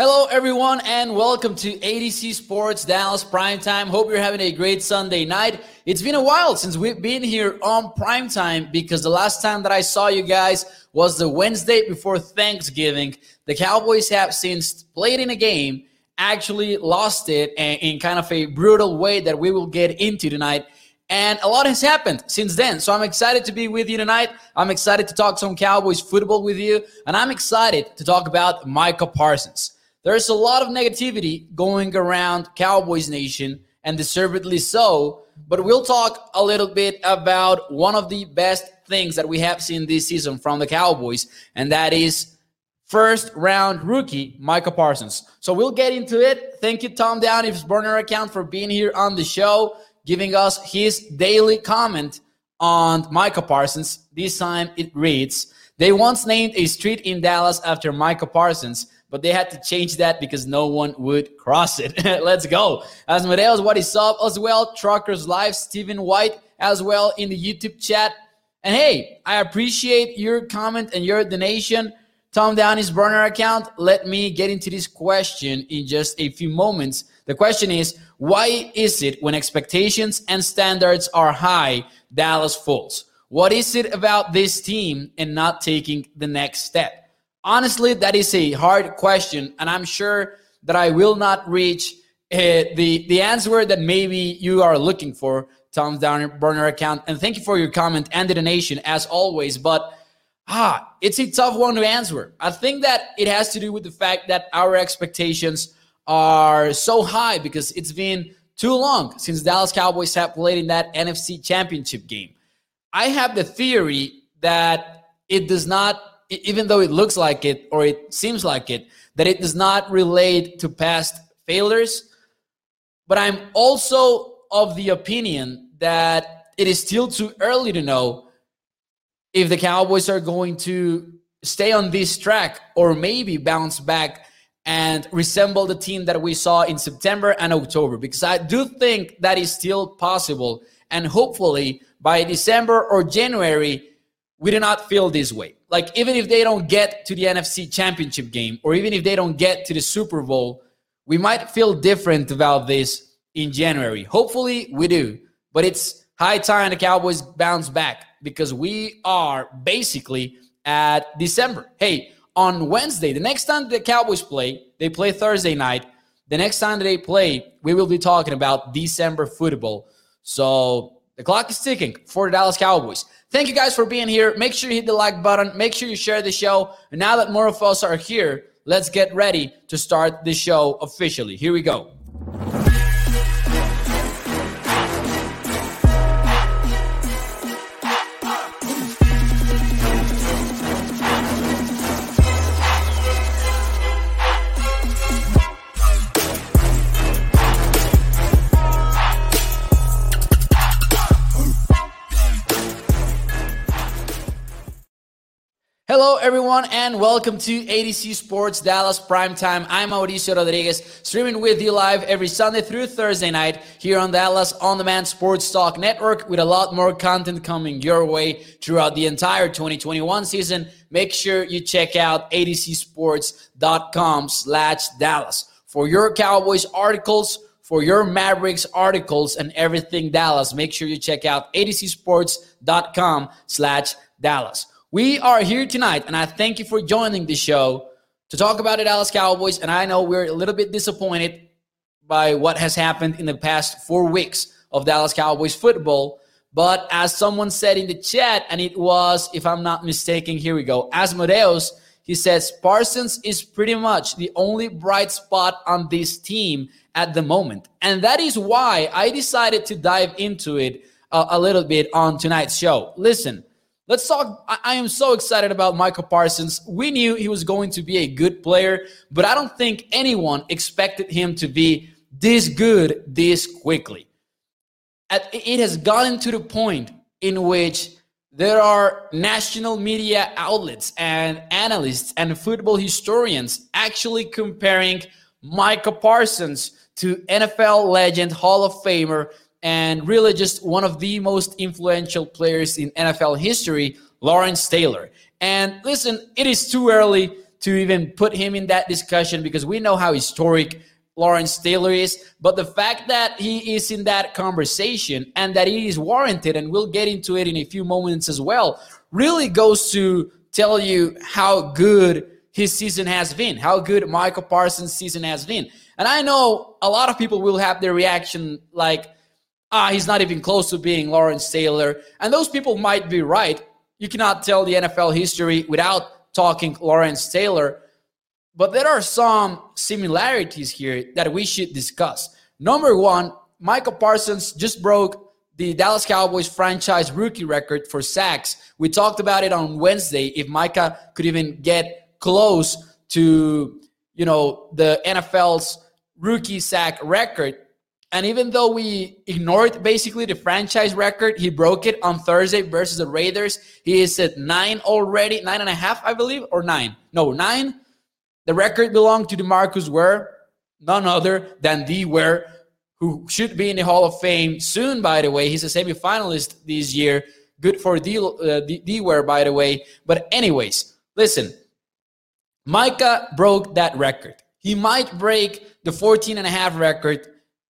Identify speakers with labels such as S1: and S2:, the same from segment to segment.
S1: Hello, everyone, and welcome to ADC Sports Dallas Primetime. Hope you're having a great Sunday night. It's been a while since we've been here on Primetime because the last time that I saw you guys was the Wednesday before Thanksgiving. The Cowboys have since played in a game, actually lost it in kind of a brutal way that we will get into tonight. And a lot has happened since then. So I'm excited to be with you tonight. I'm excited to talk some Cowboys football with you. And I'm excited to talk about Micah Parsons. There's a lot of negativity going around Cowboys Nation, and deservedly so. But we'll talk a little bit about one of the best things that we have seen this season from the Cowboys, and that is first round rookie Micah Parsons. So we'll get into it. Thank you, Tom Downey's burner account, for being here on the show, giving us his daily comment on Micah Parsons. This time it reads They once named a street in Dallas after Micah Parsons but they had to change that because no one would cross it. Let's go. Asmodeus, what is up as well? Truckers Live, Stephen White as well in the YouTube chat. And hey, I appreciate your comment and your donation. Tom Downey's burner account. Let me get into this question in just a few moments. The question is why is it when expectations and standards are high, Dallas falls? What is it about this team and not taking the next step? Honestly, that is a hard question, and I'm sure that I will not reach uh, the the answer that maybe you are looking for. Tom's Downer burner account, and thank you for your comment and the donation as always. But ah, it's a tough one to answer. I think that it has to do with the fact that our expectations are so high because it's been too long since Dallas Cowboys have played in that NFC Championship game. I have the theory that it does not even though it looks like it or it seems like it, that it does not relate to past failures. But I'm also of the opinion that it is still too early to know if the Cowboys are going to stay on this track or maybe bounce back and resemble the team that we saw in September and October because I do think that is still possible and hopefully by December or January we do not feel this way like even if they don't get to the NFC championship game or even if they don't get to the Super Bowl, we might feel different about this in January. Hopefully we do. But it's high time the Cowboys bounce back because we are basically at December. Hey, on Wednesday, the next time the Cowboys play, they play Thursday night. The next time they play, we will be talking about December football. So the clock is ticking for the Dallas Cowboys. Thank you guys for being here. Make sure you hit the like button. Make sure you share the show. And now that more of us are here, let's get ready to start the show officially. Here we go. Everyone, and welcome to ADC Sports Dallas Primetime. I'm Mauricio Rodriguez, streaming with you live every Sunday through Thursday night here on Dallas On Demand Sports Talk Network with a lot more content coming your way throughout the entire 2021 season. Make sure you check out adcsports.com slash Dallas for your Cowboys articles, for your Mavericks articles, and everything Dallas. Make sure you check out adcsports.com slash Dallas. We are here tonight, and I thank you for joining the show to talk about the Dallas Cowboys. And I know we're a little bit disappointed by what has happened in the past four weeks of Dallas Cowboys football. But as someone said in the chat, and it was, if I'm not mistaken, here we go, Asmodeus, he says Parsons is pretty much the only bright spot on this team at the moment. And that is why I decided to dive into it a, a little bit on tonight's show. Listen, Let's talk. I, am so excited about Micah Parsons. We knew he was going to be a good player, but I don't think anyone expected him to be this good this quickly. It has gotten to the point in which there are national media outlets and analysts and football historians actually comparing Micah Parsons to NFL legend Hall of Famer and really just one of the most influential players in NFL history, Lawrence Taylor. And listen, it is too early to even put him in that discussion because we know how historic Lawrence Taylor is. But the fact that he is in that conversation and that it is warranted, and we'll get into it in a few moments as well, really goes to tell you how good his season has been, how good Micah Parsons' season has been. And I know a lot of people will have their reaction like, ah, he's not even close to being Lawrence Taylor. And those people might be right. You cannot tell the NFL history without talking Lawrence Taylor. But there are some similarities here that we should discuss. Number one, Micah Parsons just broke the Dallas Cowboys franchise rookie record for sacks. We talked about it on Wednesday. If Micah could even get close to, you know, the NFL's rookie sack record. And even though we ignored basically the franchise record, he broke it on Thursday versus the Raiders. He is at nine already, nine and a half, I believe, or nine. No, nine the record belonged to DeMarcus Ware, none other than D Ware, who should be in the Hall of Fame soon, by the way. He's a semifinalist this year. Good for D, uh, D Ware, by the way. But, anyways, listen, Micah broke that record. He might break the 14 and a half record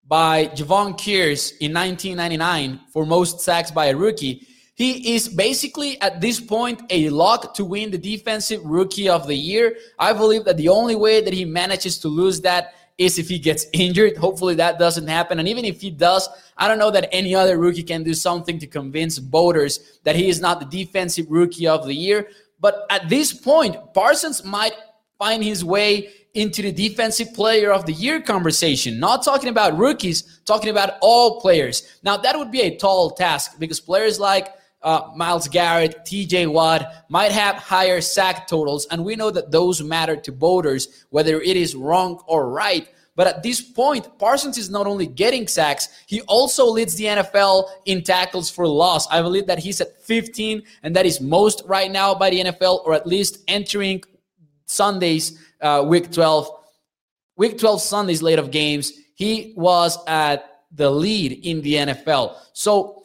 S1: by Jevon Kearse in 1999 for most sacks by a rookie. He is basically at this point a lock to win the defensive rookie of the year. I believe that the only way that he manages to lose that is if he gets injured. Hopefully that doesn't happen. And even if he does, I don't know that any other rookie can do something to convince voters that he is not the defensive rookie of the year. But at this point, Parsons might find his way into the defensive player of the year conversation. Not talking about rookies, talking about all players. Now, that would be a tall task because players like uh, Myles Garrett, TJ Watt might have higher sack totals, and we know that those matter to voters, whether it is wrong or right. But at this point, Parsons is not only getting sacks, he also leads the NFL in tackles for loss. I believe that he's at 15, and that is most right now by the NFL, or at least entering Sundays, uh, week 12. Week 12 Sundays late of games, he was at the lead in the NFL. So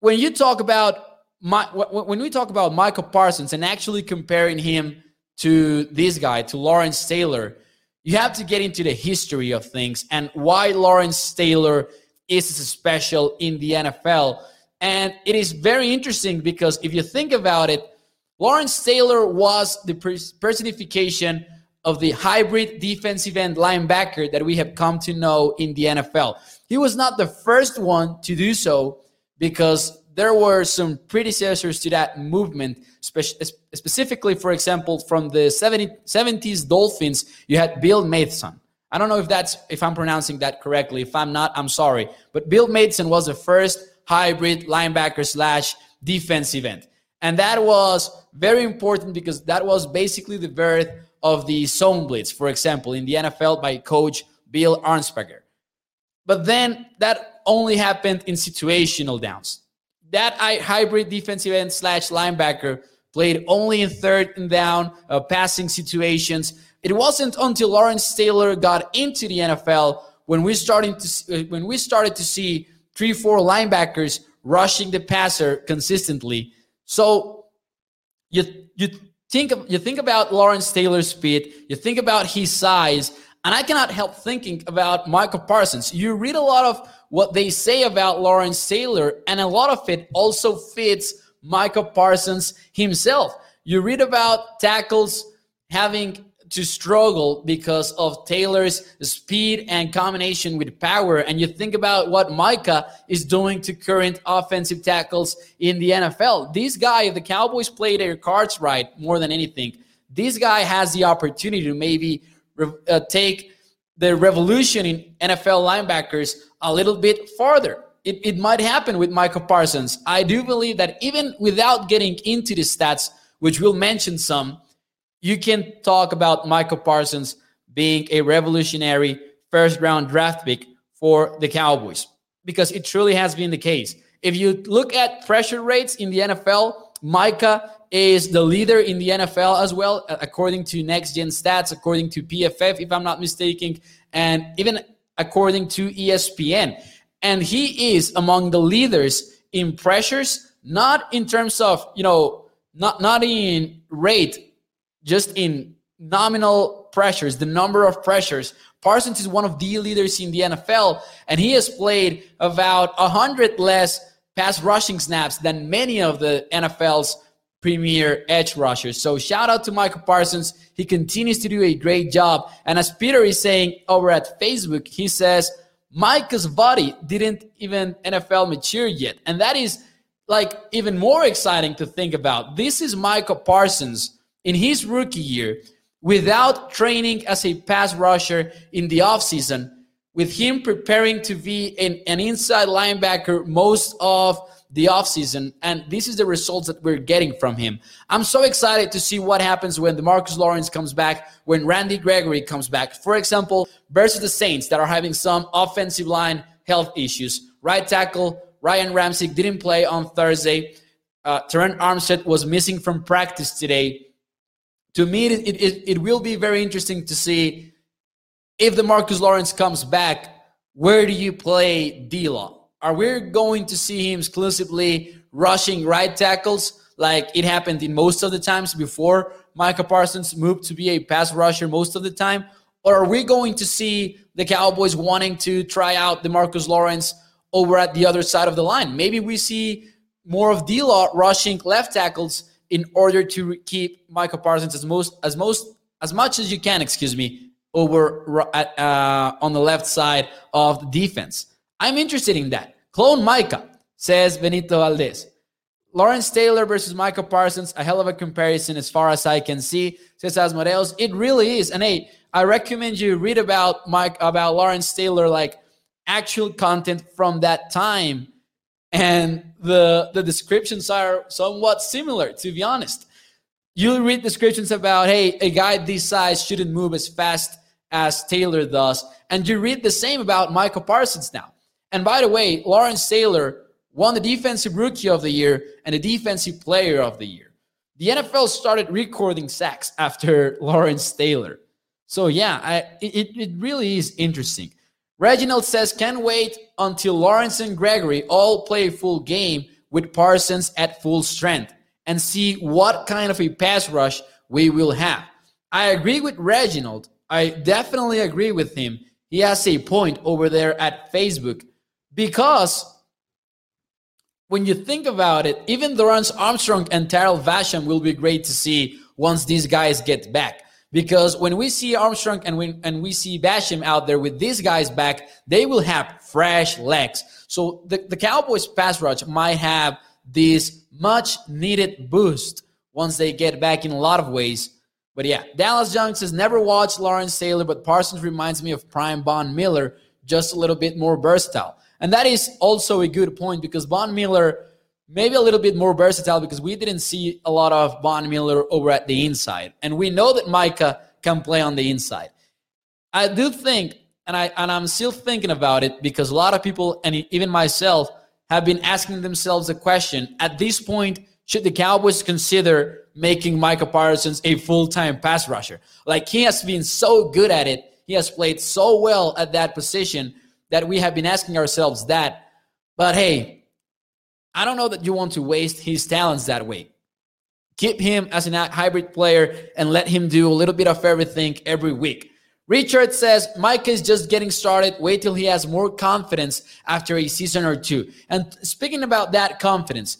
S1: when you talk about my, when we talk about Micah Parsons and actually comparing him to this guy, to Lawrence Taylor, you have to get into the history of things and why Lawrence Taylor is special in the NFL. And it is very interesting because if you think about it, Lawrence Taylor was the personification of the hybrid defensive end linebacker that we have come to know in the NFL. He was not the first one to do so, because there were some predecessors to that movement, specifically, for example, from the 70s Dolphins, you had Bill Matheson. I don't know if that's if I'm pronouncing that correctly. If I'm not, I'm sorry. But Bill Matheson was the first hybrid linebacker slash defensive end. And that was very important because that was basically the birth of the zone blitz, for example, in the NFL by coach Bill Arnsparger. But then that only happened in situational downs. That hybrid defensive end slash linebacker played only in third and down uh, passing situations. It wasn't until Lawrence Taylor got into the NFL when we started to uh, when we started to see three four linebackers rushing the passer consistently. So you you think you think about Lawrence Taylor's speed, you think about his size, and I cannot help thinking about Micah Parsons. You read a lot of what they say about Lawrence Taylor, and a lot of it also fits Micah Parsons himself. You read about tackles having to struggle because of Taylor's speed and combination with power. And you think about what Micah is doing to current offensive tackles in the NFL. This guy, if the Cowboys play their cards right more than anything, this guy has the opportunity to maybe uh, take the revolution in NFL linebackers a little bit farther. It, it might happen with Micah Parsons. I do believe that even without getting into the stats, which we'll mention some, you can talk about Micah Parsons being a revolutionary first round draft pick for the Cowboys because it truly has been the case. If you look at pressure rates in the NFL, Micah is the leader in the NFL as well, according to Next Gen Stats, according to PFF, if I'm not mistaken, and even according to ESPN. And he is among the leaders in pressures, not in terms of, you know, not, not in rate, just in nominal pressures, the number of pressures, Parsons is one of the leaders in the NFL, and he has played about 100 less pass rushing snaps than many of the NFL's premier edge rushers. So shout out to Micah Parsons. He continues to do a great job. And as Peter is saying over at Facebook, he says, Micah's body didn't even NFL mature yet. And that is like even more exciting to think about. This is Micah Parsons in his rookie year without training as a pass rusher in the offseason, with him preparing to be an, an inside linebacker most of the offseason. And this is the results that we're getting from him. I'm so excited to see what happens when Demarcus Lawrence comes back, when Randy Gregory comes back. For example, versus the Saints that are having some offensive line health issues. Right tackle Ryan Ramczyk didn't play on Thursday. Uh, Terron Armstead was missing from practice today to me, it, it, it will be very interesting to see if DeMarcus Lawrence comes back, where do you play D-Law? Are we going to see him exclusively rushing right tackles like it happened in most of the times before Micah Parsons moved to be a pass rusher most of the time? Or are we going to see the Cowboys wanting to try out DeMarcus Lawrence over at the other side of the line? Maybe we see more of D-Law rushing left tackles in order to keep Micah Parsons as most as most as much as you can, excuse me, over uh, on the left side of the defense. I'm interested in that. Clone Micah says Benito Valdez. Lawrence Taylor versus Micah Parsons, a hell of a comparison as far as I can see, says Asmodeus. It really is. And hey, I recommend you read about Mike about Lawrence Taylor, like actual content from that time and the the descriptions are somewhat similar to be honest. You read descriptions about hey a guy this size shouldn't move as fast as taylor does and you read the same about micah parsons now. And by the way lawrence taylor won the defensive rookie of the year and the defensive player of the year. The nfl started recording sacks after lawrence taylor. So yeah I, it, it really is interesting Reginald says, can't wait until Lawrence and Gregory all play full game with Parsons at full strength and see what kind of a pass rush we will have. I agree with Reginald. I definitely agree with him. He has a point over there at Facebook because when you think about it, even Dorance Armstrong and Tarell Basham will be great to see once these guys get back. Because when we see Armstrong and we, and we see Basham out there with these guys back, they will have fresh legs. So the, the Cowboys pass rush might have this much needed boost once they get back in a lot of ways. But yeah, Dallas Young says never watched Lawrence Taylor, but Parsons reminds me of prime Von Miller, just a little bit more versatile. And that is also a good point because Von Miller maybe a little bit more versatile because we didn't see a lot of Von Miller over at the inside. And we know that Micah can play on the inside. I do think, and I and I'm still thinking about it because a lot of people and even myself have been asking themselves the question at this point, should the Cowboys consider making Micah Parsons a full-time pass rusher? Like he has been so good at it. He has played so well at that position that we have been asking ourselves that. But hey, I don't know that you want to waste his talents that way. Keep him as a hybrid player and let him do a little bit of everything every week. Richard says Mike is just getting started. Wait till he has more confidence after a season or two. And speaking about that confidence,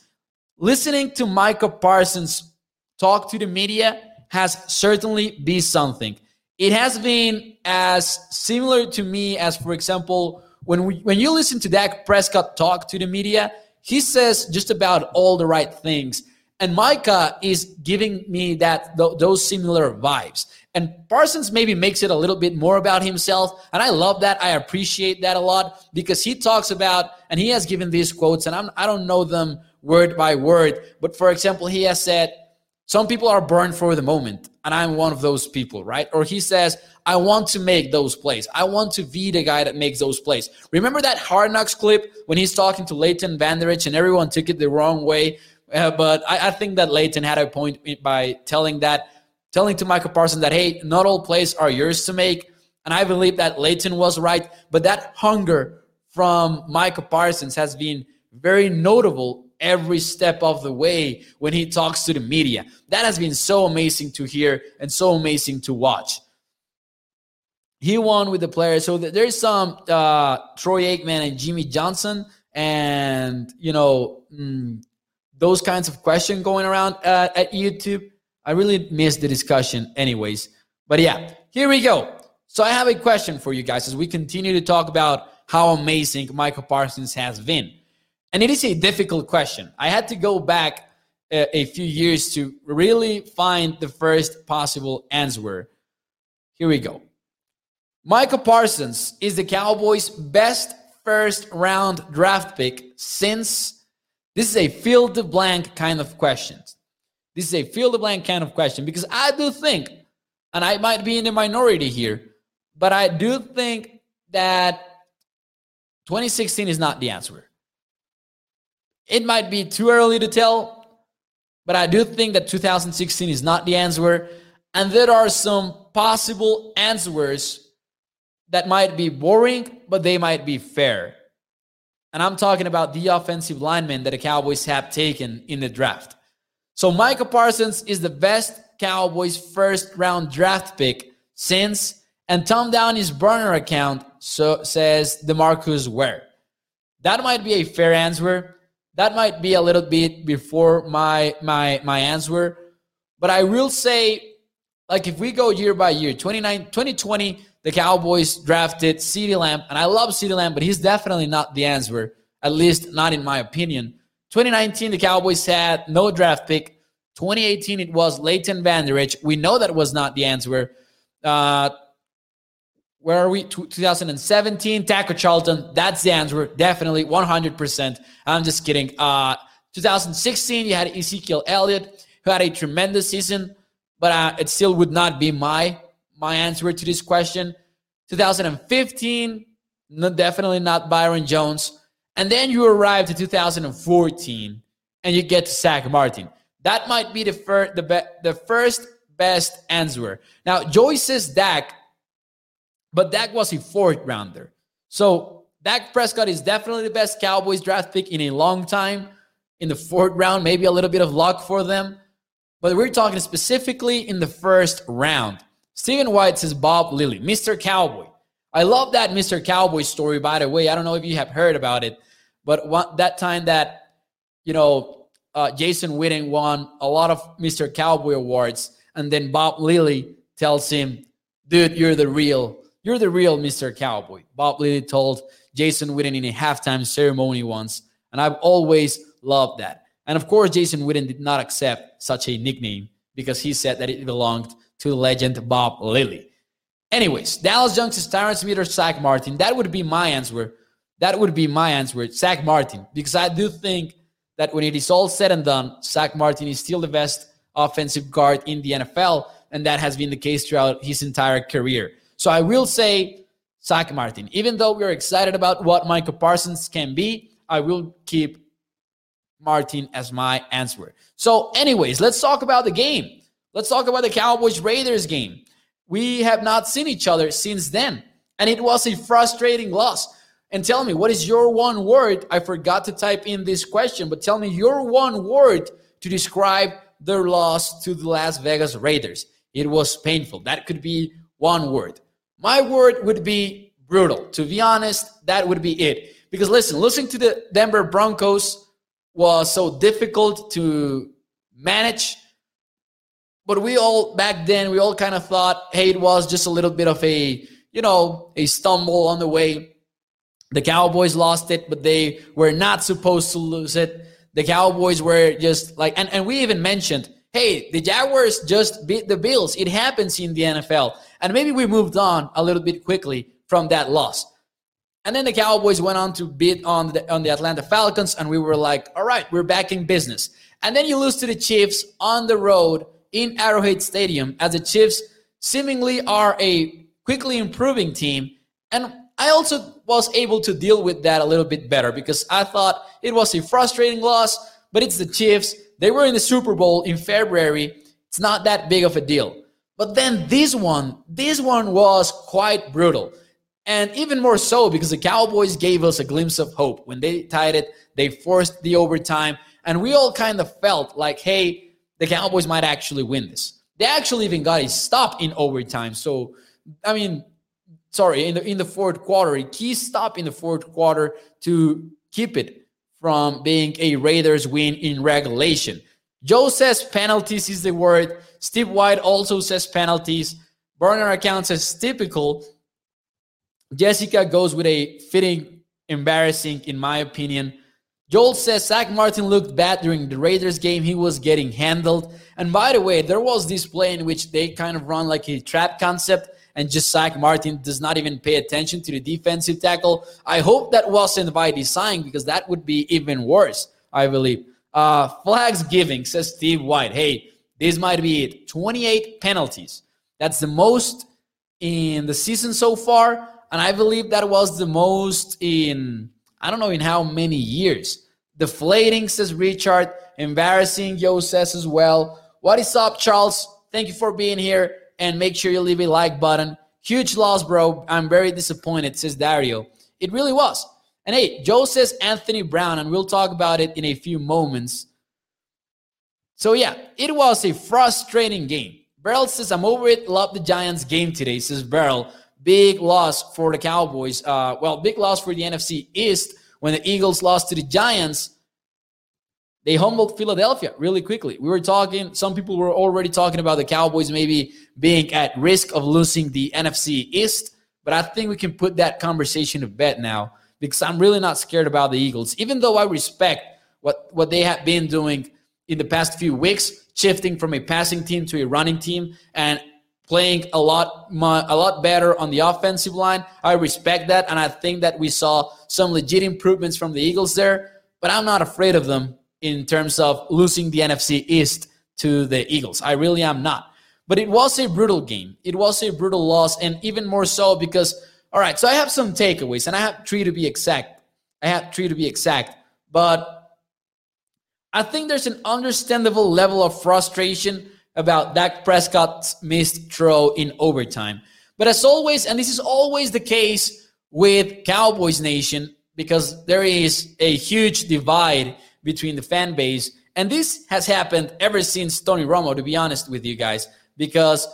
S1: listening to Micah Parsons talk to the media has certainly been something. It has been as similar to me as, for example, when we, when you listen to Dak Prescott talk to the media, he says just about all the right things. And Micah is giving me that th- those similar vibes. And Parsons maybe makes it a little bit more about himself. And I love that. I appreciate that a lot because he talks about, and he has given these quotes, and I'm, I don't know them word by word. But for example, he has said, some people are burned for the moment, and I'm one of those people, right? Or he says, I want to make those plays. I want to be the guy that makes those plays. Remember that Hard Knocks clip when he's talking to Leighton Vander Esch and everyone took it the wrong way? Uh, but I, I, think that Leighton had a point by telling that, telling to Micah Parsons that, hey, not all plays are yours to make. And I believe that Leighton was right. But that hunger from Micah Parsons has been very notable every step of the way when he talks to the media. That has been so amazing to hear and so amazing to watch. He won with the players. So there's some uh, Troy Aikman and Jimmy Johnson, and you know mm, those kinds of questions going around uh, at YouTube. I really missed the discussion, anyways. But yeah, here we go. So I have a question for you guys as we continue to talk about how amazing Micah Parsons has been. And it is a difficult question. I had to go back a, a few years to really find the first possible answer. Here we go. Micah Parsons is the Cowboys' best first round draft pick since this is a fill the blank kind of question. This is a fill the blank kind of question because I do think, and I might be in the minority here, but I do think that 2016 is not the answer. It might be too early to tell, but I do think that 2016 is not the answer. And there are some possible answers that might be boring, but they might be fair. And I'm talking about the offensive linemen that the Cowboys have taken in the draft. So Micah Parsons is the best Cowboys first round draft pick since, and Tom Downey's burner account so says DeMarcus Ware. That might be a fair answer. That might be a little bit before my my my answer, but I will say, like if we go year by year, 29, 2020, the Cowboys drafted CeeDee Lamb, and I love CeeDee Lamb, but he's definitely not the answer, at least not in my opinion. 2019, the Cowboys had no draft pick. 2018, it was Leighton Vander Esch. We know that was not the answer. Uh, where are we? 2017, Taco Charlton. That's the answer. Definitely 100%. I'm just kidding. Uh, 2016, you had Ezekiel Elliott, who had a tremendous season, but uh, it still would not be my my answer to this question. 2015, no, definitely not Byron Jones. And then you arrive to 2014 and you get to Zack Martin. That might be the, fir- the, be- the first best answer. Now, Joyce's Dak but Dak was a fourth rounder. So Dak Prescott is definitely the best Cowboys draft pick in a long time. In the fourth round, maybe a little bit of luck for them. But we're talking specifically in the first round. Stephen White says Bob Lilly, Mr. Cowboy. I love that Mr. Cowboy story, by the way. I don't know if you have heard about it, but one, that time that, you know, uh, Jason Witten won a lot of Mr. Cowboy awards, and then Bob Lilly tells him, dude, you're the real you're the real Mr. Cowboy. Bob Lilly told Jason Witten in a halftime ceremony once, and I've always loved that. And of course, Jason Witten did not accept such a nickname because he said that it belonged to legend Bob Lilly. Anyways, Dallas Junks is Tyron Smith or Zack Martin. That would be my answer. That would be my answer, Zack Martin, because I do think that when it is all said and done, Zack Martin is still the best offensive guard in the NFL, and that has been the case throughout his entire career. So I will say Zack Martin. Even though we're excited about what Micah Parsons can be, I will keep Martin as my answer. So, anyways, let's talk about the game. Let's talk about the Cowboys Raiders game. We have not seen each other since then, and it was a frustrating loss. And tell me, what is your one word? I forgot to type in this question, but tell me your one word to describe their loss to the Las Vegas Raiders. It was painful. That could be one word. My word would be brutal. To be honest, that would be it. Because listen, losing to the Denver Broncos was so difficult to manage. But we all back then, we all kind of thought, hey, it was just a little bit of a, you know, a stumble on the way. The Cowboys lost it, but they were not supposed to lose it. The Cowboys were just like, and, and we even mentioned, hey, the Jaguars just beat the Bills. It happens in the NFL. And maybe we moved on a little bit quickly from that loss. And then the Cowboys went on to beat on the, on the Atlanta Falcons, and we were like, all right, we're back in business. And then you lose to the Chiefs on the road in Arrowhead Stadium, as the Chiefs seemingly are a quickly improving team. And I also was able to deal with that a little bit better because I thought it was a frustrating loss, but it's the Chiefs. They were in the Super Bowl in February. It's not that big of a deal. But then this one, this one was quite brutal. And even more so because the Cowboys gave us a glimpse of hope. When they tied it, they forced the overtime. And we all kind of felt like, hey, the Cowboys might actually win this. They actually even got a stop in overtime. So, I mean, sorry, in the in the fourth quarter, a key stop in the fourth quarter to keep it from being a Raiders win in regulation. Joe says penalties is the word. Steve White also says penalties. Burner account says typical. Jessica goes with a fitting embarrassing, in my opinion. Joel says Zack Martin looked bad during the Raiders game. He was getting handled. And by the way, there was this play in which they kind of run like a trap concept, and just Zack Martin does not even pay attention to the defensive tackle. I hope that wasn't by design because that would be even worse, I believe. Uh, flags giving, says Steve White. Hey, this might be it. 28 penalties. That's the most in the season so far. And I believe that was the most in I don't know in how many years. Deflating, says Richard. Embarrassing, Yo says as well. What is up, Charles? Thank you for being here. And make sure you leave a like button. Huge loss, bro. I'm very disappointed, says Dario. It really was. And hey, Joe says Anthony Brown, and we'll talk about it in a few moments. So yeah, it was a frustrating game. Beryl says, I'm over it. Love the Giants game today, says Beryl. Big loss for the Cowboys. Uh, well, big loss for the NFC East when the Eagles lost to the Giants. They humbled Philadelphia really quickly. We were talking, some people were already talking about the Cowboys maybe being at risk of losing the NFC East, but I think we can put that conversation to bed now because I'm really not scared about the Eagles, even though I respect what, what they have been doing in the past few weeks, shifting from a passing team to a running team. And playing a lot a lot better on the offensive line. I respect that, and I think that we saw some legit improvements from the Eagles there. But I'm not afraid of them in terms of losing the NFC East to the Eagles. I really am not. But it was a brutal game. It was a brutal loss, and even more so because all right. So I have some takeaways, and I have three to be exact. I have three to be exact, but. I think there's an understandable level of frustration about Dak Prescott's missed throw in overtime. But as always, and this is always the case with Cowboys Nation, because there is a huge divide between the fan base. And this has happened ever since Tony Romo, to be honest with you guys, because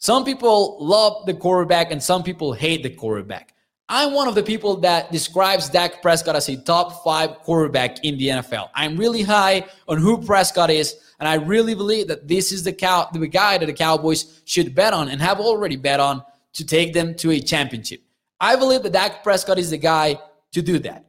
S1: some people love the quarterback and some people hate the quarterback. I'm one of the people that describes Dak Prescott as a top five quarterback in the NFL. I'm really high on who Prescott is. And I really believe that this is the cow the guy that the Cowboys should bet on and have already bet on to take them to a championship. I believe that Dak Prescott is the guy to do that.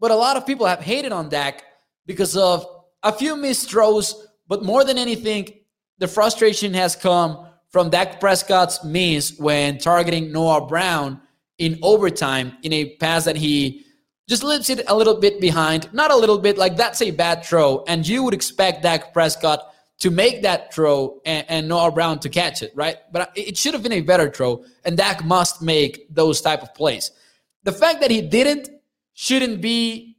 S1: But a lot of people have hated on Dak because of a few missed throws, but more than anything, the frustration has come from Dak Prescott's miss when targeting Noah Brown in overtime in a pass that he just leaves it a little bit behind. Not a little bit, like that's a bad throw. And you would expect Dak Prescott to make that throw and, and Noah Brown to catch it, right? But it should have been a better throw, and Dak must make those type of plays. The fact that he didn't shouldn't be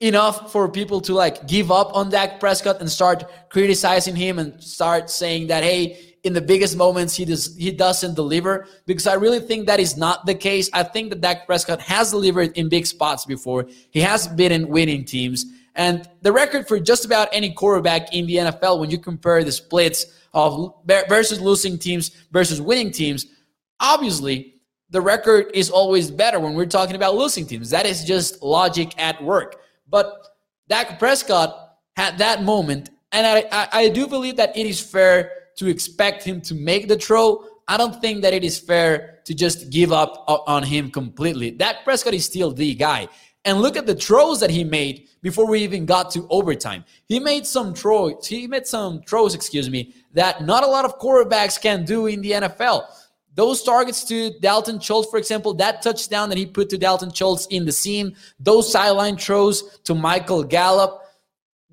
S1: enough for people to like give up on Dak Prescott and start criticizing him and start saying that hey, in the biggest moments he does he doesn't deliver because I really think that is not the case. I think that Dak Prescott has delivered in big spots before. He has been in winning teams. And the record for just about any quarterback in the NFL when you compare the splits of versus losing teams versus winning teams, obviously the record is always better when we're talking about losing teams. That is just logic at work. But Dak Prescott had that moment, and I, I, I do believe that it is fair to expect him to make the throw. I don't think that it is fair to just give up on him completely. Dak Prescott is still the guy. And look at the throws that he made before we even got to overtime. He made some throws, he made some throws, excuse me, that not a lot of quarterbacks can do in the NFL. Those targets to Dalton Schultz, for example, that touchdown that he put to Dalton Schultz in the seam, those sideline throws to Michael Gallup,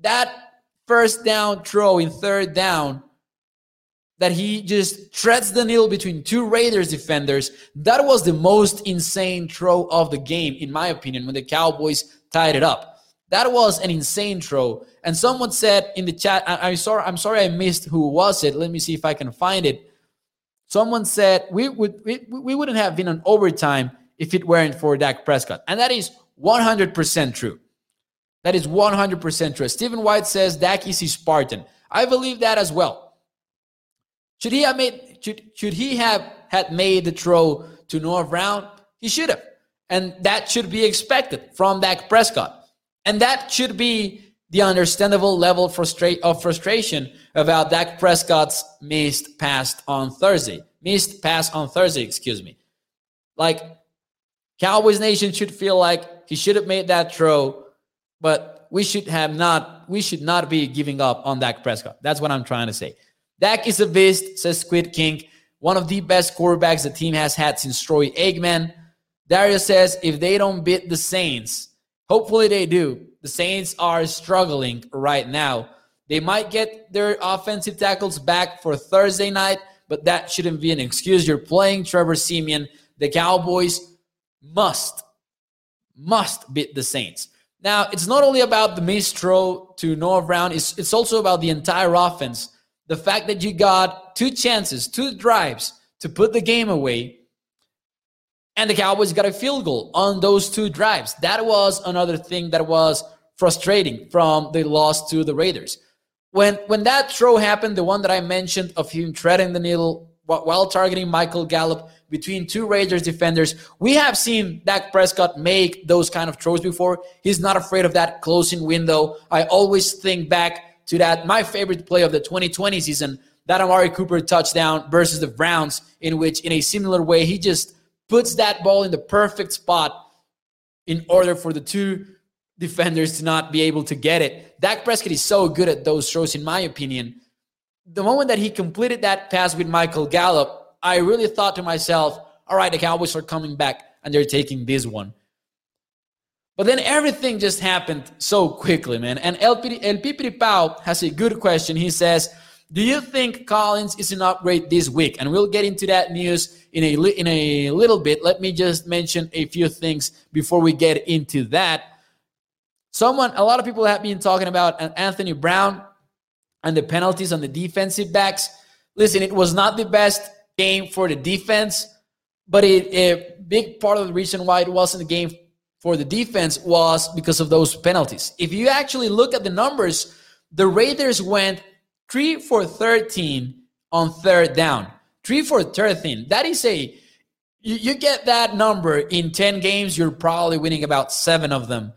S1: that first down throw in third down that he just treads the needle between two Raiders defenders. That was the most insane throw of the game, in my opinion, when the Cowboys tied it up. That was an insane throw. And someone said in the chat, I, am sorry, I'm sorry I missed who was it. Let me see if I can find it. Someone said we would we, we wouldn't have been on overtime if it weren't for Dak Prescott. And that is 100% true. That is 100% true. Stephen White says Dak is a Spartan. I believe that as well. Should he have made should, should he have had made the throw to Noah Brown? He should have. And that should be expected from Dak Prescott. And that should be the understandable level of frustration about Dak Prescott's missed pass on Thursday. Missed pass on Thursday, excuse me. Like Cowboys Nation should feel like he should have made that throw, but we should have not, we should not be giving up on Dak Prescott. That's what I'm trying to say. Dak is a beast, says Squid King, one of the best quarterbacks the team has had since Troy Aikman. Darius says if they don't beat the Saints, hopefully they do. The Saints are struggling right now. They might get their offensive tackles back for Thursday night, but that shouldn't be an excuse. You're playing Trevor Siemian. The Cowboys must, must beat the Saints. Now, it's not only about the missed throw to Noah Brown, it's, it's also about the entire offense. The fact that you got two chances, two drives to put the game away, and the Cowboys got a field goal on those two drives. That was another thing that was frustrating from the loss to the Raiders. When when that throw happened, the one that I mentioned of him treading the needle while targeting Michael Gallup between two Raiders defenders, we have seen Dak Prescott make those kind of throws before. He's not afraid of that closing window. I always think back to that my favorite play of the 2020 season, that Amari Cooper touchdown versus the Browns, in which in a similar way he just puts that ball in the perfect spot in order for the two defenders to not be able to get it. Dak Prescott is so good at those throws, in my opinion. The moment that he completed that pass with Michael Gallup, I really thought to myself, all right, the Cowboys are coming back and they're taking this one. But then everything just happened so quickly, man. And El, El Pipiri Pau has a good question. He says, do you think Collins is an upgrade this week? And we'll get into that news in a in a little bit. Let me just mention a few things before we get into that. Someone, a lot of people have been talking about Anthony Brown and the penalties on the defensive backs. Listen, it was not the best game for the defense, but it, a big part of the reason why it wasn't a game for the defense was because of those penalties. If you actually look at the numbers, the Raiders went 3 for 13 on third down. 3 for 13. That is a you, you get that number in 10 games, you're probably winning about 7 of them.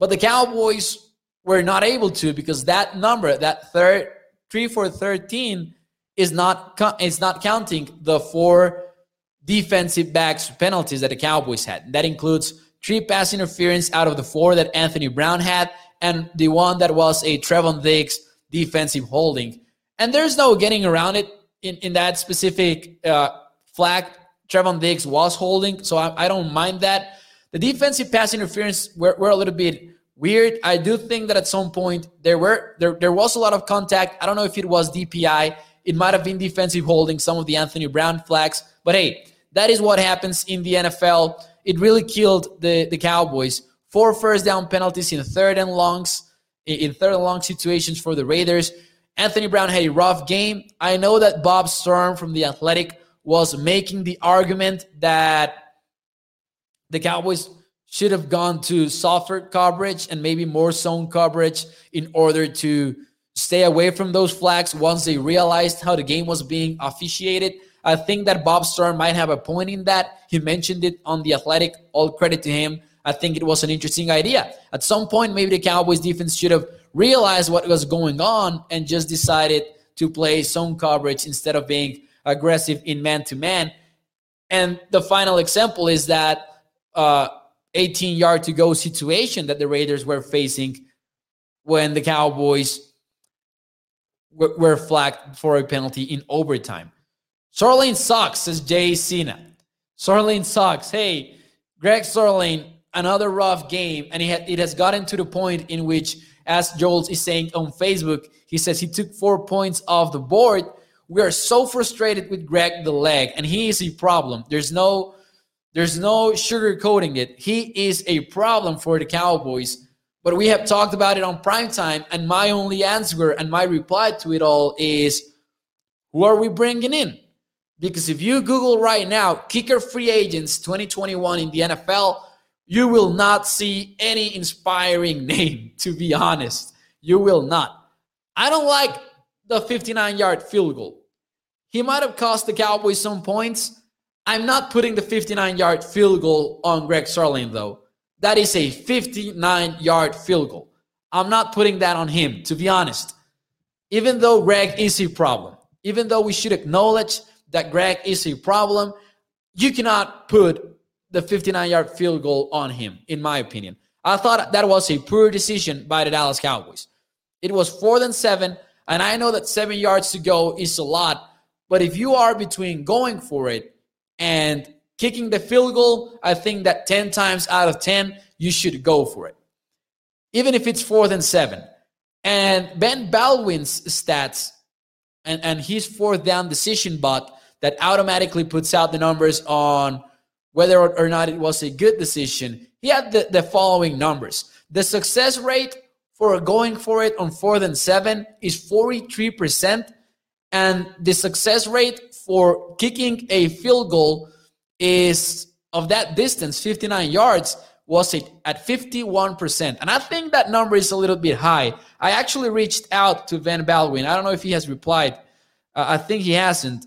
S1: But the Cowboys were not able to because that number, that third three for thirteen, is not is not counting the four defensive backs penalties that the Cowboys had. That includes three pass interference out of the four that Anthony Brown had, and the one that was a Trevon Diggs defensive holding. And there's no getting around it in, in that specific uh, flag. Trevon Diggs was holding, so I, I don't mind that. The defensive pass interference were, were a little bit weird. I do think that at some point there were there there was a lot of contact. I don't know if it was DPI. It might have been defensive holding some of the Anthony Brown flags. But hey, that is what happens in the NFL. It really killed the, the Cowboys. Four first down penalties in third and longs, in third and long situations for the Raiders. Anthony Brown had a rough game. I know that Bob Sturm from The Athletic was making the argument that the Cowboys should have gone to softer coverage and maybe more zone coverage in order to stay away from those flags once they realized how the game was being officiated. I think that Bob Sturm might have a point in that. He mentioned it on the Athletic. All credit to him. I think it was an interesting idea. At some point, maybe the Cowboys defense should have realized what was going on and just decided to play zone coverage instead of being aggressive in man to man. And the final example is that uh, 18 yard to go situation that the Raiders were facing when the Cowboys were flagged for a penalty in overtime. Zuerlein sucks, says Jay Cena. Zuerlein sucks. Hey, Greg Zuerlein, another rough game. And it, it has gotten to the point in which, as Joel is saying on Facebook, he says he took four points off the board. We are so frustrated with Greg the leg, and he is a problem. There's no there's no sugarcoating it. He is a problem for the Cowboys. But we have talked about it on prime time, and my only answer and my reply to it all is who are we bringing in? Because if you Google right now, kicker free agents 2021 in the NFL, you will not see any inspiring name, to be honest. You will not. I don't like the 59 yard field goal. He might have cost the Cowboys some points. I'm not putting the 59 yard field goal on Greg Zuerlein, though. That is a 59 yard field goal. I'm not putting that on him, to be honest. Even though Greg is a problem, even though we should acknowledge that Greg is a problem, you cannot put the 59 yard field goal on him, in my opinion. I thought that was a poor decision by the Dallas Cowboys. It was four than seven, and I know that seven yards to go is a lot, but if you are between going for it and kicking the field goal, I think that 10 times out of 10, you should go for it. Even if it's fourth and seven. And Ben Baldwin's stats and, and his fourth down decision bot that automatically puts out the numbers on whether or not it was a good decision. He had the, the following numbers. The success rate for going for it on fourth and seven is 43%. And the success rate for kicking a field goal is of that distance, 59 yards, was it at 51%. And I think that number is a little bit high. I actually reached out to Ben Baldwin. I don't know if he has replied. Uh, I think he hasn't.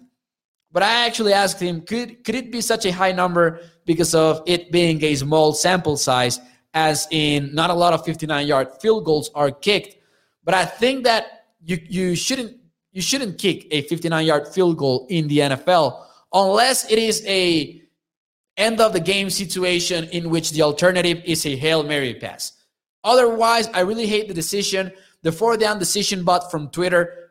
S1: But I actually asked him, could could it be such a high number because of it being a small sample size, as in not a lot of 59 yard field goals are kicked. But I think that you you shouldn't you shouldn't kick a 59 yard field goal in the NFL unless it is a end of the game situation in which the alternative is a Hail Mary pass. Otherwise, I really hate the decision. The four down decision bot from Twitter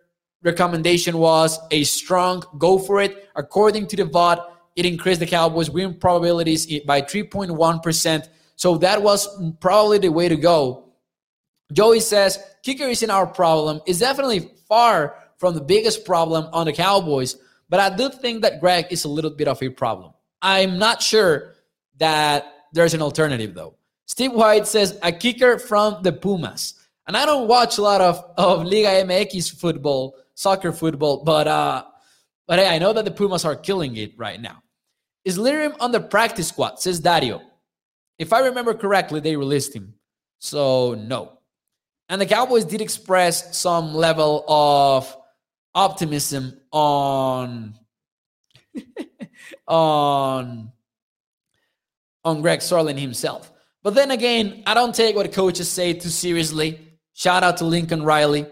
S1: recommendation was a strong go for it. According to the VOD, it increased the Cowboys' win probabilities by 3.1%. So that was probably the way to go. Joey says, kicker isn't our problem. It's definitely far from the biggest problem on the Cowboys, but I do think that Greg is a little bit of a problem. I'm not sure that there's an alternative, though. Steve White says, a kicker from the Pumas. And I don't watch a lot of, of Liga MX football, soccer football, but uh, but hey, I know that the Pumas are killing it right now. Is Lirim on the practice squad? Says Dario. If I remember correctly, they released him. So no. And the Cowboys did express some level of optimism on on on Greg Zuerlein himself. But then again, I don't take what coaches say too seriously. Shout out to Lincoln Riley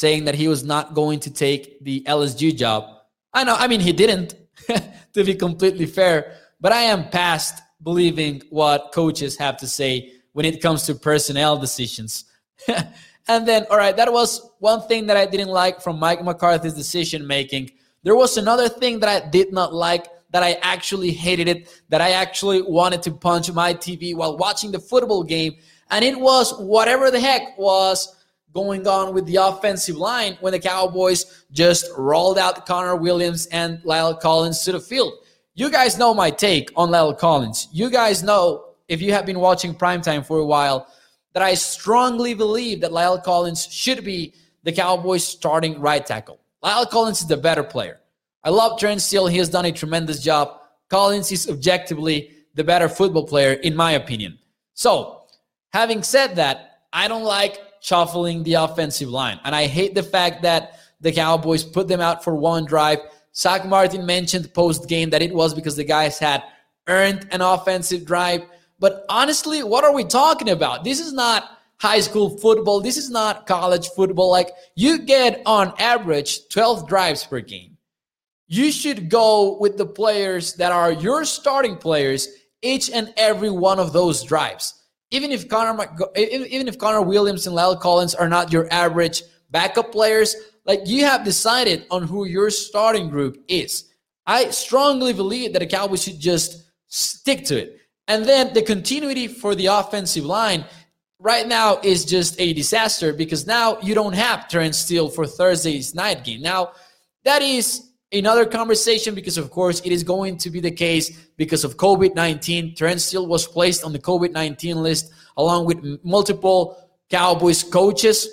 S1: saying that he was not going to take the LSU job. I know, I mean, he didn't, to be completely fair, but I am past believing what coaches have to say when it comes to personnel decisions. and then, all right, that was one thing that I didn't like from Mike McCarthy's decision making. There was another thing that I did not like that I actually hated it, that I actually wanted to punch my TV while watching the football game. And it was whatever the heck was going on with the offensive line when the Cowboys just rolled out Connor Williams and La'el Collins to the field. You guys know my take on La'el Collins. You guys know, if you have been watching primetime for a while, that I strongly believe that La'el Collins should be the Cowboys starting right tackle. La'el Collins is the better player. I love Terence Steele. He has done a tremendous job. Collins is objectively the better football player, in my opinion. So, having said that, I don't like shuffling the offensive line. And I hate the fact that the Cowboys put them out for one drive. Zack Martin mentioned post game that it was because the guys had earned an offensive drive. But honestly, what are we talking about? This is not high school football. This is not college football. Like you get on average 12 drives per game. You should go with the players that are your starting players each and every one of those drives even if Connor even if Connor Williams and La'el Collins are not your average backup players, like you have decided on who your starting group is. I strongly believe that the Cowboys should just stick to it. And then the continuity for the offensive line right now is just a disaster because now you don't have Terence Steele for Thursday's night game. Now, that is another conversation because, of course, it is going to be the case because of COVID 19. Terence Steele was placed on the COVID 19 list along with multiple Cowboys coaches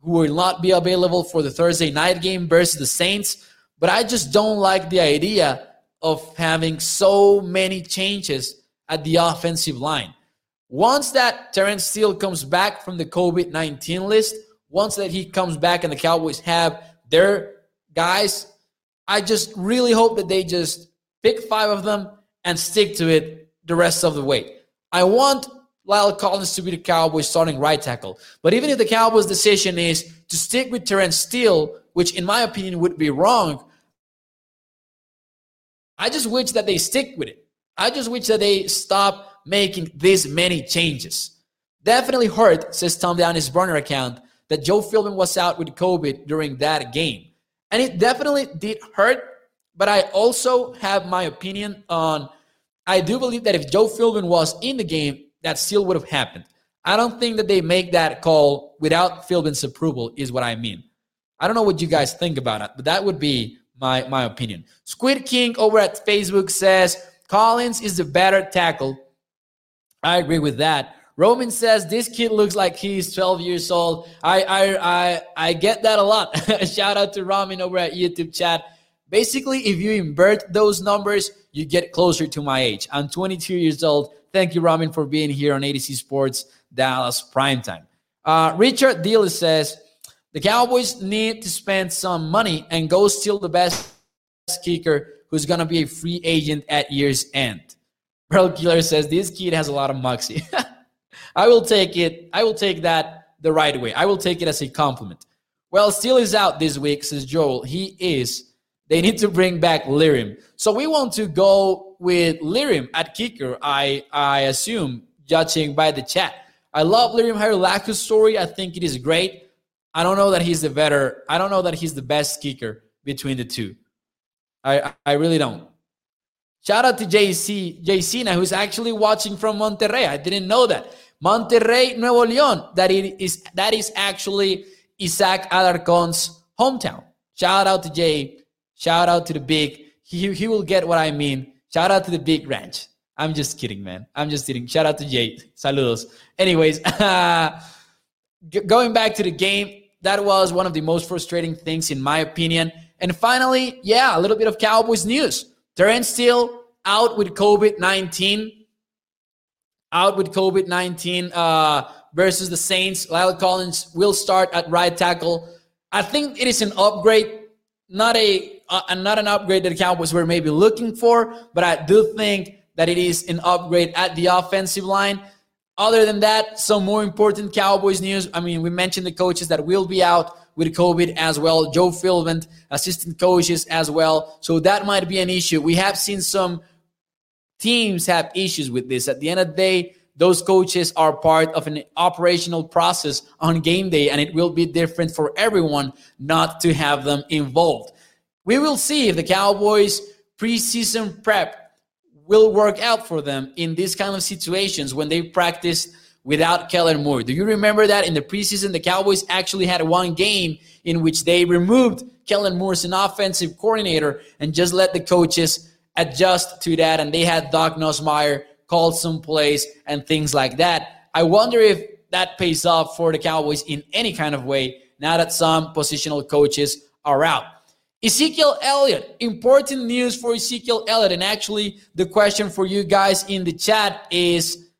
S1: who will not be available for the Thursday night game versus the Saints. But I just don't like the idea of having so many changes at the offensive line. Once that Terence Steele comes back from the COVID 19 list, once that he comes back and the Cowboys have their guys, I just really hope that they just pick five of them and stick to it the rest of the way. I want La'el Collins to be the Cowboys starting right tackle. But even if the Cowboys' decision is to stick with Terence Steele, which in my opinion would be wrong, I just wish that they stick with it. I just wish that they stop making this many changes. Definitely hurt, says Tom Downey's burner account, that Joe Philbin was out with COVID during that game. And it definitely did hurt, but I also have my opinion on I do believe that if Joe Philbin was in the game, that still would have happened. I don't think that they make that call without Philbin's approval, is what I mean. I don't know what you guys think about it, but that would be my, my opinion. Squid King over at Facebook says Collins is the better tackle. I agree with that. Roman says this kid looks like he's 12 years old. I I I, I get that a lot. Shout out to Roman over at YouTube chat. Basically, if you invert those numbers, you get closer to my age. I'm 22 years old. Thank you, Ramin, for being here on ADC Sports Dallas Primetime. Uh, Richard Deal says the Cowboys need to spend some money and go steal the best kicker who's going to be a free agent at year's end. Pearl Killer says this kid has a lot of moxie. I will take it. I will take that the right way. I will take it as a compliment. Well, Steele is out this week, says Joel. He is they need to bring back Lirim. So we want to go with Lirim at kicker, I, I assume, judging by the chat. I love Lirim Hajrullahu's story. I think it is great. I don't know that he's the better, I don't know that he's the best kicker between the two. I, I really don't. Shout out to JC, JCina, who's actually watching from Monterrey. I didn't know that. Monterrey, Nuevo León. That it is that is actually Isaac Alarcon's hometown. Shout out to Jay Shout out to the big. He, he will get what I mean. Shout out to the big ranch. I'm just kidding, man. I'm just kidding. Shout out to Jay. Saludos. Anyways, going back to the game, that was one of the most frustrating things, in my opinion. And finally, yeah, a little bit of Cowboys news. Terence Steele out with COVID 19. Out with COVID 19 uh, versus the Saints. La'el Collins will start at right tackle. I think it is an upgrade not a uh, not an upgrade that the Cowboys were maybe looking for, but I do think that it is an upgrade at the offensive line. Other than that, some more important Cowboys news. I mean, we mentioned the coaches that will be out with COVID as well. Joe Philbin, assistant coaches as well. So that might be an issue. We have seen some teams have issues with this. At the end of the day, those coaches are part of an operational process on game day, and it will be different for everyone not to have them involved. We will see if the Cowboys preseason prep will work out for them in these kind of situations when they practice without Kellen Moore. Do you remember that in the preseason, the Cowboys actually had one game in which they removed Kellen Moore as an offensive coordinator and just let the coaches adjust to that, and they had Doug Nussmeier called some plays and things like that. I wonder if that pays off for the Cowboys in any kind of way now that some positional coaches are out. Ezekiel Elliott, important news for Ezekiel Elliott. And actually, the question for you guys in the chat is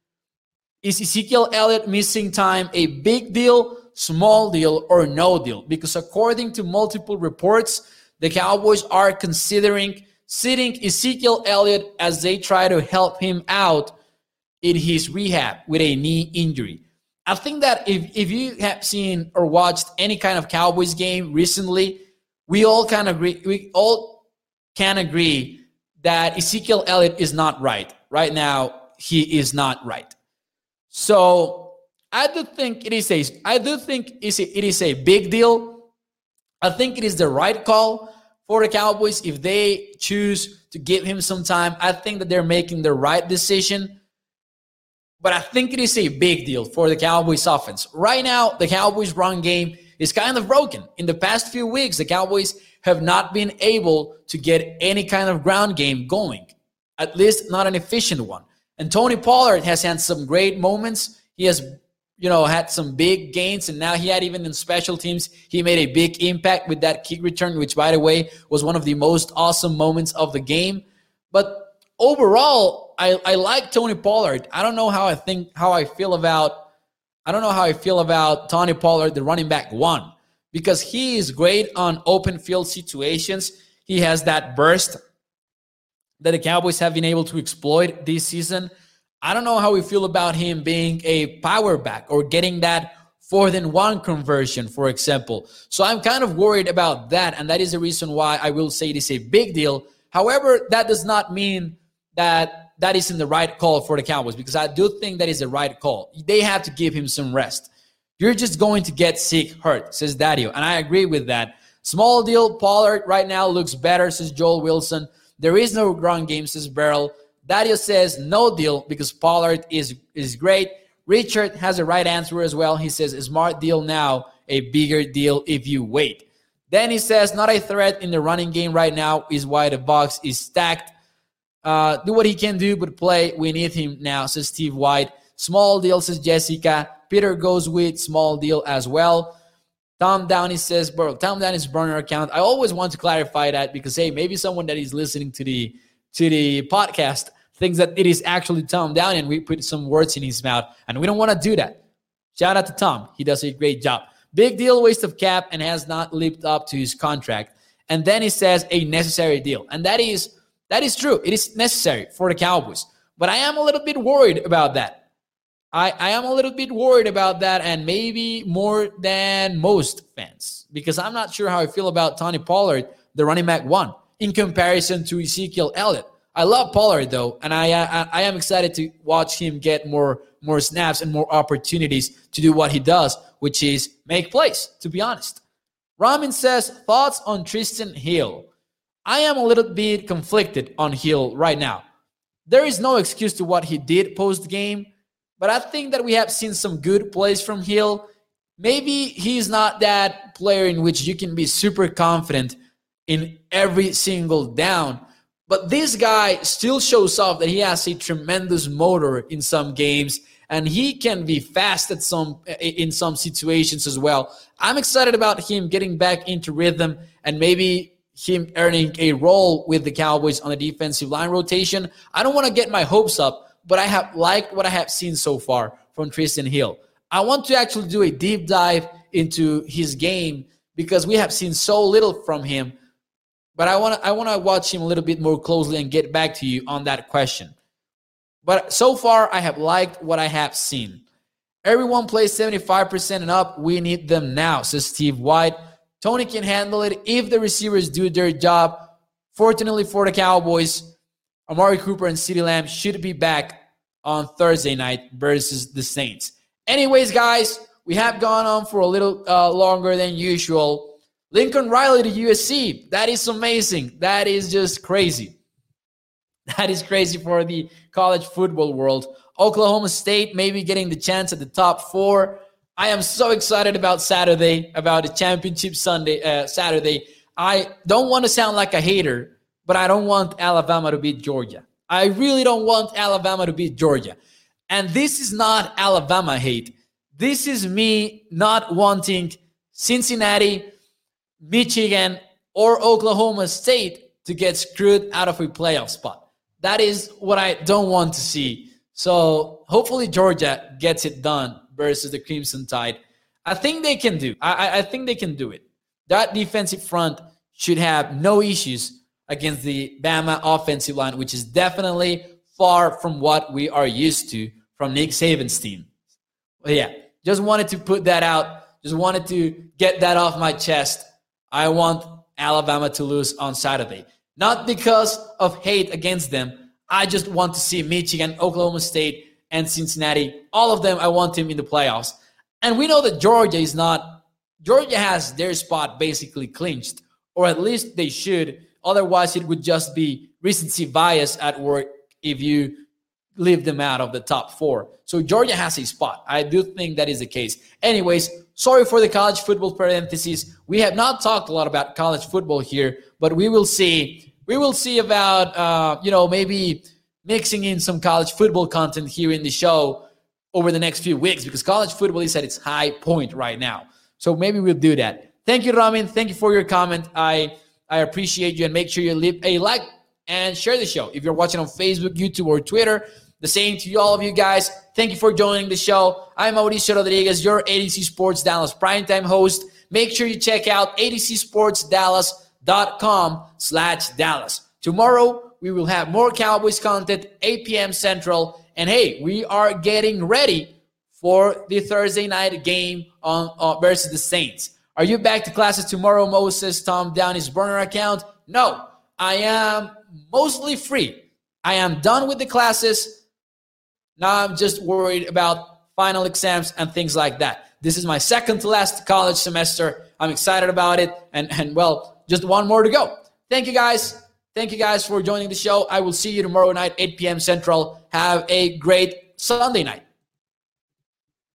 S1: Is Ezekiel Elliott missing time a big deal, small deal, or no deal? Because according to multiple reports, the Cowboys are considering sitting Ezekiel Elliott as they try to help him out in his rehab with a knee injury. I think that if, if you have seen or watched any kind of Cowboys game recently, we all of agree we all can agree that Ezekiel Elliott is not right. Right now, he is not right. So I do think it is a I do think it is a big deal. I think it is the right call for the Cowboys if they choose to give him some time. I think that they're making the right decision. But I think it is a big deal for the Cowboys offense. Right now, the Cowboys run game is kind of broken. In the past few weeks, the Cowboys have not been able to get any kind of ground game going, at least not an efficient one. And Tony Pollard has had some great moments. He has you know, had some big gains, and now he had even in special teams, he made a big impact with that kick return, which, by the way, was one of the most awesome moments of the game. But overall, I, I like Tony Pollard. I don't know how I think how I feel about I don't know how I feel about Tony Pollard, the running back one, because he is great on open field situations. He has that burst that the Cowboys have been able to exploit this season. I don't know how we feel about him being a power back or getting that fourth and one conversion, for example. So I'm kind of worried about that. And that is the reason why I will say it is a big deal. However, that does not mean that that isn't the right call for the Cowboys because I do think that is the right call. They have to give him some rest. You're just going to get sick, hurt, says Dario. And I agree with that. Small deal, Pollard right now looks better, says Joel Wilson. There is no ground game, says Beryl. Dario says no deal because Pollard is, is great. Richard has a right answer as well. He says smart deal now, a bigger deal if you wait. Then he says not a threat in the running game right now is why the box is stacked. Uh, do what he can do, but play. We need him now, says Steve White. Small deal, says Jessica. Peter goes with small deal as well. Tom Downey says, bro, Tom Downey's burner account. I always want to clarify that because hey, maybe someone that is listening to the to the podcast thinks that it is actually Tom down and we put some words in his mouth, and we don't want to do that. Shout out to Tom. He does a great job. Big deal, waste of cap, and has not lived up to his contract. And then he says a necessary deal. And that is that is true. It is necessary for the Cowboys. But I am a little bit worried about that. I, I am a little bit worried about that, and maybe more than most fans, because I'm not sure how I feel about Tony Pollard, the running back one, in comparison to Ezekiel Elliott. I love Pollard though, and I, I, I am excited to watch him get more more snaps and more opportunities to do what he does, which is make plays. To be honest, Ramin says thoughts on Trysten Hill. I am a little bit conflicted on Hill right now. There is no excuse to what he did post game, but I think that we have seen some good plays from Hill. Maybe he's not that player in which you can be super confident in every single down, but this guy still shows off that he has a tremendous motor in some games and he can be fast at some in some situations as well. I'm excited about him getting back into rhythm and maybe him earning a role with the Cowboys on the defensive line rotation. I don't want to get my hopes up, but I have liked what I have seen so far from Trysten Hill. I want to actually do a deep dive into his game because we have seen so little from him. But I want to I want to watch him a little bit more closely and get back to you on that question. But so far I have liked what I have seen. Everyone plays 75% and up. We need them now, says Steve White. Tony can handle it if the receivers do their job. Fortunately for the Cowboys, Amari Cooper and CeeDee Lamb should be back on Thursday night versus the Saints. Anyways, guys, we have gone on for a little uh, longer than usual. Lincoln Riley to USC. That is amazing. That is just crazy. That is crazy for the college football world. Oklahoma State maybe getting the chance at the top four. I am so excited about Saturday, about the championship Sunday, uh, Saturday. I don't want to sound like a hater, but I don't want Alabama to beat Georgia. I really don't want Alabama to beat Georgia. And this is not Alabama hate. This is me not wanting Cincinnati, Michigan, or Oklahoma State to get screwed out of a playoff spot. That is what I don't want to see. So hopefully Georgia gets it done versus the Crimson Tide. I think they can do. I, I think they can do it. That defensive front should have no issues against the Bama offensive line, which is definitely far from what we are used to from Nick Saban's team. But yeah, just wanted to put that out. Just wanted to get that off my chest. I want Alabama to lose on Saturday. Not because of hate against them. I just want to see Michigan, Oklahoma State, and Cincinnati. All of them, I want them in the playoffs. And we know that Georgia is not, Georgia has their spot basically clinched, or at least they should. Otherwise, it would just be recency bias at work if you leave them out of the top four. So Georgia has a spot. I do think that is the case. Anyways, sorry for the college football parentheses. We have not talked a lot about college football here, but we will see. We will see about uh, you know maybe mixing in some college football content here in the show. over the next few weeks because college football is at its high point right now. So maybe we'll do that. Thank you, Ramin. Thank you for your comment. I I appreciate you and make sure you leave a like and share the show. If you're watching on Facebook, YouTube, or Twitter, the same to all of you guys. Thank you for joining the show. I'm Mauricio Rodriguez, your ADC Sports Dallas primetime host. Make sure you check out adcsportsdallas.com slash Dallas. Tomorrow, we will have more Cowboys content, 8 p.m. Central. And hey, we are getting ready for the Thursday night game on uh, versus the Saints. Are you back to classes tomorrow, Moses? Tom Downey's burner account? No, I am mostly free. I am done with the classes. Now I'm just worried about final exams and things like that. This is my second to last college semester. I'm excited about it. And, and well, just one more to go. Thank you guys. Thank you guys for joining the show. I will see you tomorrow night, 8 p.m. Central. Have a great Sunday night.